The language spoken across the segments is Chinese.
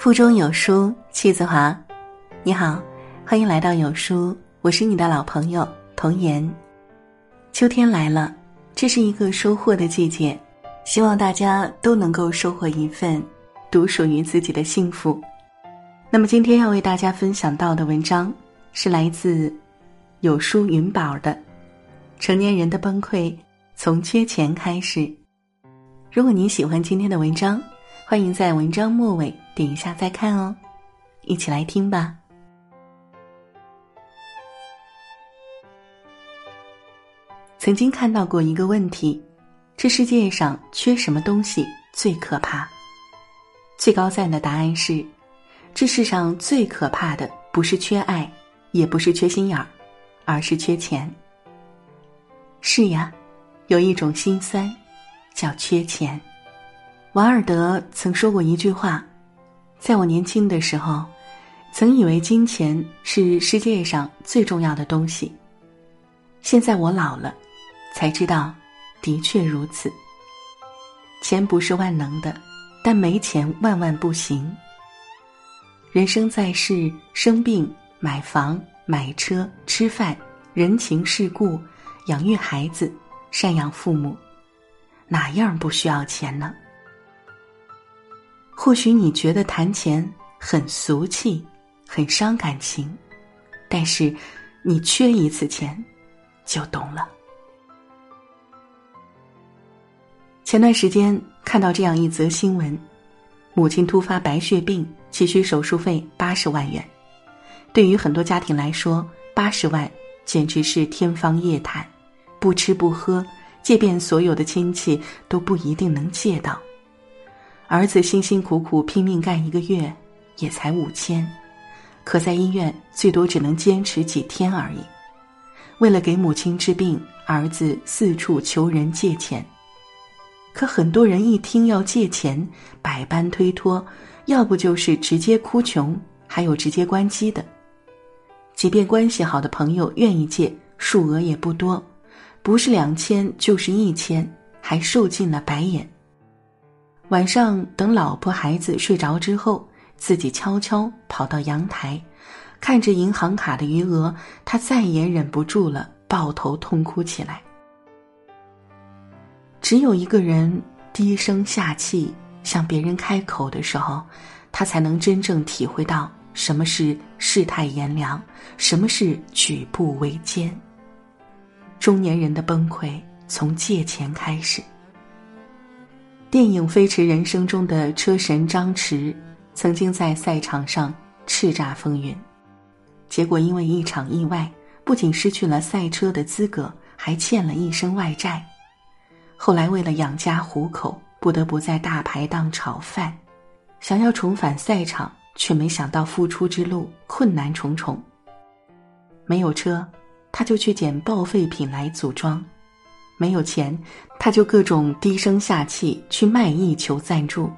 腹中有书气自华。你好，欢迎来到有书，我是你的老朋友童言。秋天来了，这是一个收获的季节，希望大家都能够收获一份独属于自己的幸福。那么今天要为大家分享到的文章是来自有书云宝的《成年人的崩溃从缺钱开始》。如果您喜欢今天的文章，欢迎在文章末尾点一下再看哦，一起来听吧。曾经看到过一个问题：这世界上缺什么东西最可怕？最高赞的答案是：这世上最可怕的不是缺爱，也不是缺心眼儿，而是缺钱。是呀，有一种心酸，叫缺钱。瓦尔德曾说过一句话：“在我年轻的时候，曾以为金钱是世界上最重要的东西。现在我老了，才知道，的确如此。钱不是万能的，但没钱万万不行。人生在世，生病、买房、买车、吃饭、人情世故、养育孩子、赡养父母，哪样不需要钱呢？”或许你觉得谈钱很俗气，很伤感情，但是你缺一次钱，就懂了。前段时间看到这样一则新闻：母亲突发白血病，急需手术费八十万元。对于很多家庭来说，八十万简直是天方夜谭，不吃不喝，借遍所有的亲戚都不一定能借到。儿子辛辛苦苦拼命干一个月，也才五千，可在医院最多只能坚持几天而已。为了给母亲治病，儿子四处求人借钱。可很多人一听要借钱，百般推脱，要不就是直接哭穷，还有直接关机的。即便关系好的朋友愿意借，数额也不多，不是两千就是一千，还受尽了白眼。晚上等老婆孩子睡着之后，自己悄悄跑到阳台，看着银行卡的余额，他再也忍不住了，抱头痛哭起来。只有一个人低声下气向别人开口的时候，他才能真正体会到什么是世态炎凉，什么是举步维艰。中年人的崩溃从借钱开始。电影《飞驰人生》中的车神张弛，曾经在赛场上叱咤风云，结果因为一场意外，不仅失去了赛车的资格，还欠了一身外债。后来为了养家糊口，不得不在大排档炒饭，想要重返赛场，却没想到复出之路困难重重。没有车，他就去捡报废品来组装。没有钱，他就各种低声下气去卖艺求赞助，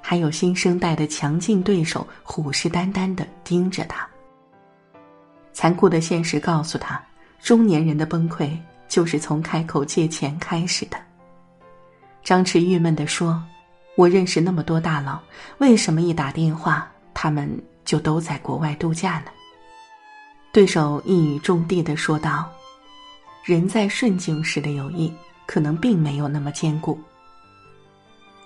还有新生代的强劲对手虎视眈眈的盯着他。残酷的现实告诉他，中年人的崩溃就是从开口借钱开始的。张弛郁闷地说：“我认识那么多大佬，为什么一打电话，他们就都在国外度假呢？”对手一语中的地说道。人在顺境时的友谊，可能并没有那么坚固。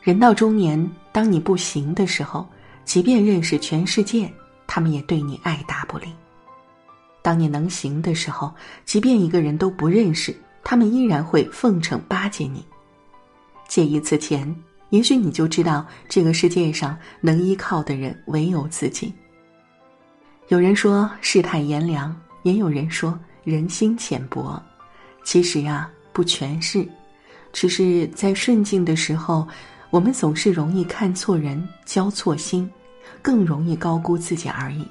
人到中年，当你不行的时候，即便认识全世界，他们也对你爱答不理；当你能行的时候，即便一个人都不认识，他们依然会奉承巴结你。借一次钱，也许你就知道这个世界上能依靠的人唯有自己。有人说世态炎凉，也有人说人心浅薄。其实呀，不全是，只是在顺境的时候，我们总是容易看错人、交错心，更容易高估自己而已。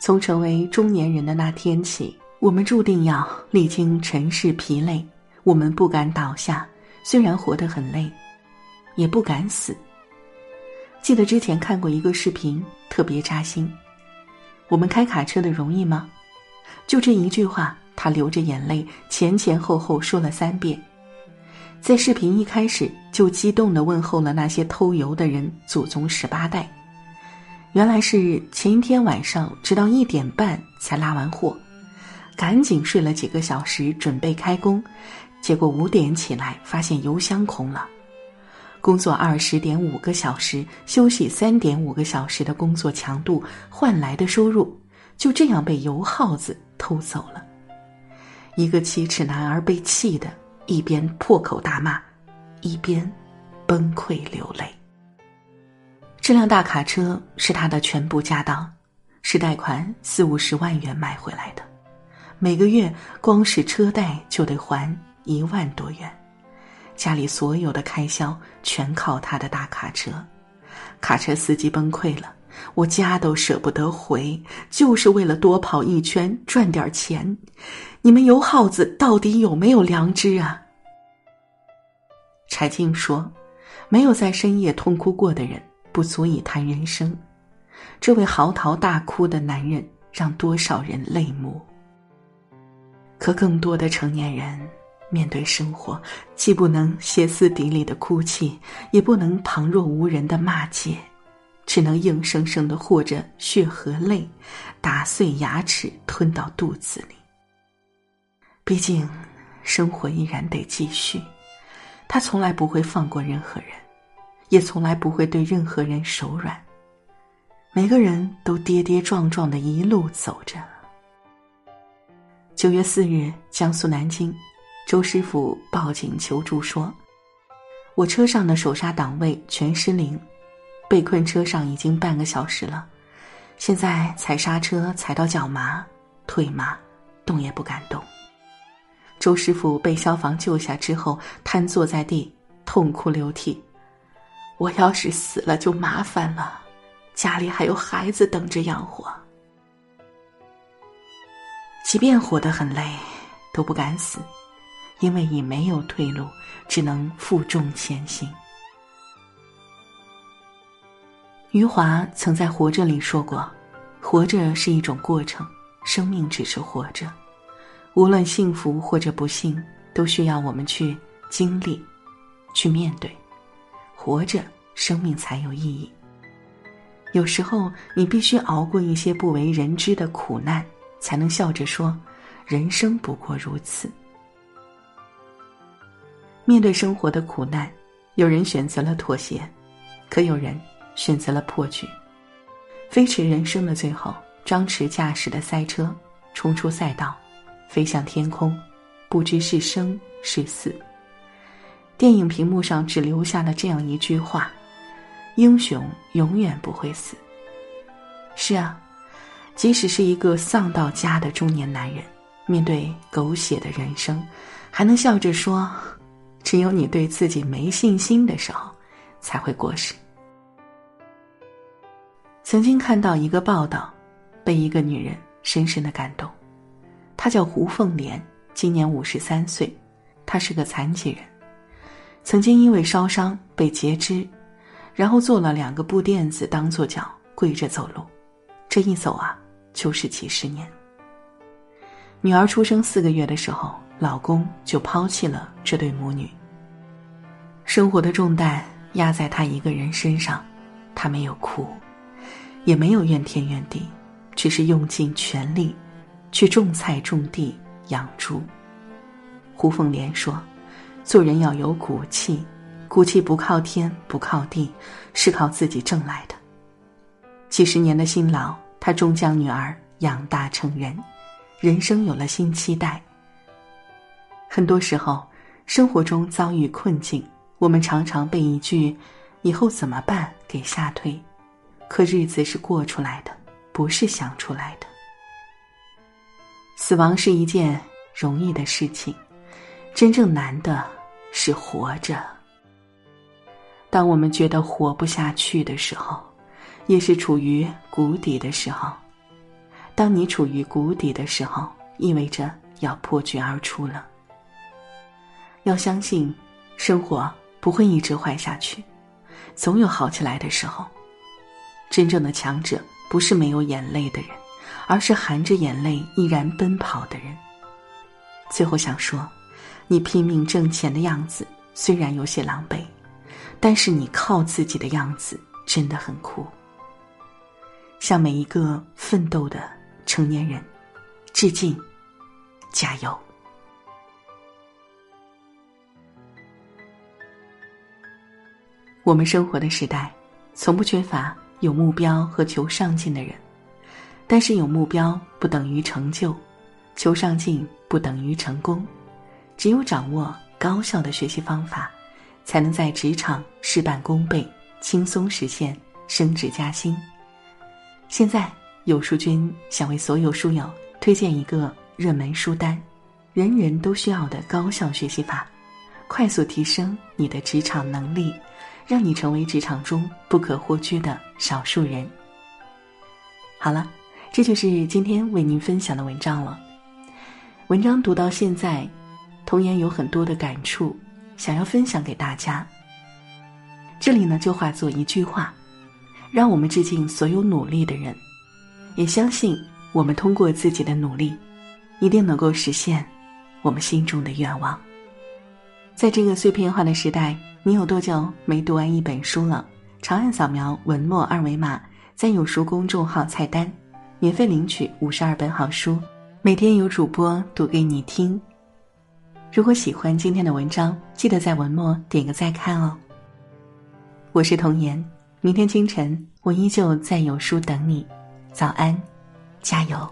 从成为中年人的那天起，我们注定要历经尘世疲累。我们不敢倒下，虽然活得很累，也不敢死。记得之前看过一个视频，特别扎心。我们开卡车的容易吗？就这一句话。他流着眼泪，前前后后说了三遍。在视频一开始，就激动地问候了那些偷油的人祖宗十八代。原来是前一天晚上直到一点半才拉完货，赶紧睡了几个小时准备开工，结果五点起来发现油箱空了。工作二十点五个小时，休息三点五个小时的工作强度换来的收入，就这样被油耗子偷走了。一个七尺男儿被气得一边破口大骂，一边崩溃流泪。这辆大卡车是他的全部家当，是贷款四五十万元买回来的，每个月光是车贷就得还一万多元，家里所有的开销全靠他的大卡车，卡车司机崩溃了，我家都舍不得回，就是为了多跑一圈赚点钱，你们油耗子到底有没有良知啊？柴静说：“没有在深夜痛哭过的人。”不足以谈人生，这位嚎啕大哭的男人让多少人泪目。可更多的成年人面对生活，既不能歇斯底里的哭泣，也不能旁若无人的骂街，只能硬生生的和着血和泪，打碎牙齿吞到肚子里。毕竟，生活依然得继续，他从来不会放过任何人。也从来不会对任何人手软。每个人都跌跌撞撞的一路走着。九月四日，江苏南京，周师傅报警求助说：“我车上的手刹档位全失灵，被困车上已经半个小时了，现在踩刹车踩到脚麻、腿麻，动也不敢动。”周师傅被消防救下之后，瘫坐在地，痛哭流涕。我要是死了就麻烦了，家里还有孩子等着养活。即便活得很累，都不敢死，因为已没有退路，只能负重前行。余华曾在《活着》里说过：“活着是一种过程，生命只是活着，无论幸福或者不幸，都需要我们去经历，去面对。”活着，生命才有意义。有时候，你必须熬过一些不为人知的苦难，才能笑着说：“人生不过如此。”面对生活的苦难，有人选择了妥协，可有人选择了破局。飞驰人生的最后，张弛驾驶的赛车冲出赛道，飞向天空，不知是生是死。电影屏幕上只留下了这样一句话：“英雄永远不会死。”是啊，即使是一个丧到家的中年男人，面对狗血的人生，还能笑着说：“只有你对自己没信心的时候，才会过世。”曾经看到一个报道，被一个女人深深的感动。她叫胡凤莲，今年五十三岁，她是个残疾人。曾经因为烧伤被截肢，然后做了两个布垫子当做脚，跪着走路，这一走啊就是几十年。女儿出生四个月的时候，老公就抛弃了这对母女。生活的重担压在她一个人身上，她没有哭，也没有怨天怨地，只是用尽全力去种菜种地养猪。胡凤莲说。做人要有骨气，骨气不靠天不靠地，是靠自己挣来的。几十年的辛劳，他终将女儿养大成人，人生有了新期待。很多时候，生活中遭遇困境，我们常常被一句“以后怎么办”给吓退，可日子是过出来的，不是想出来的。死亡是一件容易的事情，真正难的。是活着。当我们觉得活不下去的时候，也是处于谷底的时候。当你处于谷底的时候，意味着要破局而出了。要相信，生活不会一直坏下去，总有好起来的时候。真正的强者不是没有眼泪的人，而是含着眼泪依然奔跑的人。最后想说。你拼命挣钱的样子虽然有些狼狈，但是你靠自己的样子真的很酷。向每一个奋斗的成年人致敬，加油！我们生活的时代，从不缺乏有目标和求上进的人，但是有目标不等于成就，求上进不等于成功。只有掌握高效的学习方法，才能在职场事半功倍，轻松实现升职加薪。现在有书君想为所有书友推荐一个热门书单，人人都需要的高效学习法，快速提升你的职场能力，让你成为职场中不可或缺的少数人。好了，这就是今天为您分享的文章了。文章读到现在，童言有很多的感触，想要分享给大家。这里呢，就化作一句话。让我们致敬所有努力的人，也相信我们通过自己的努力，一定能够实现我们心中的愿望。在这个碎片化的时代，你有多久没读完一本书了？长按扫描文末二维码，在有书公众号菜单，免费领取五十二本好书，每天有主播读给你听。如果喜欢今天的文章，记得在文末点个再看哦。我是童言。明天清晨，我依旧在有书等你。早安，加油。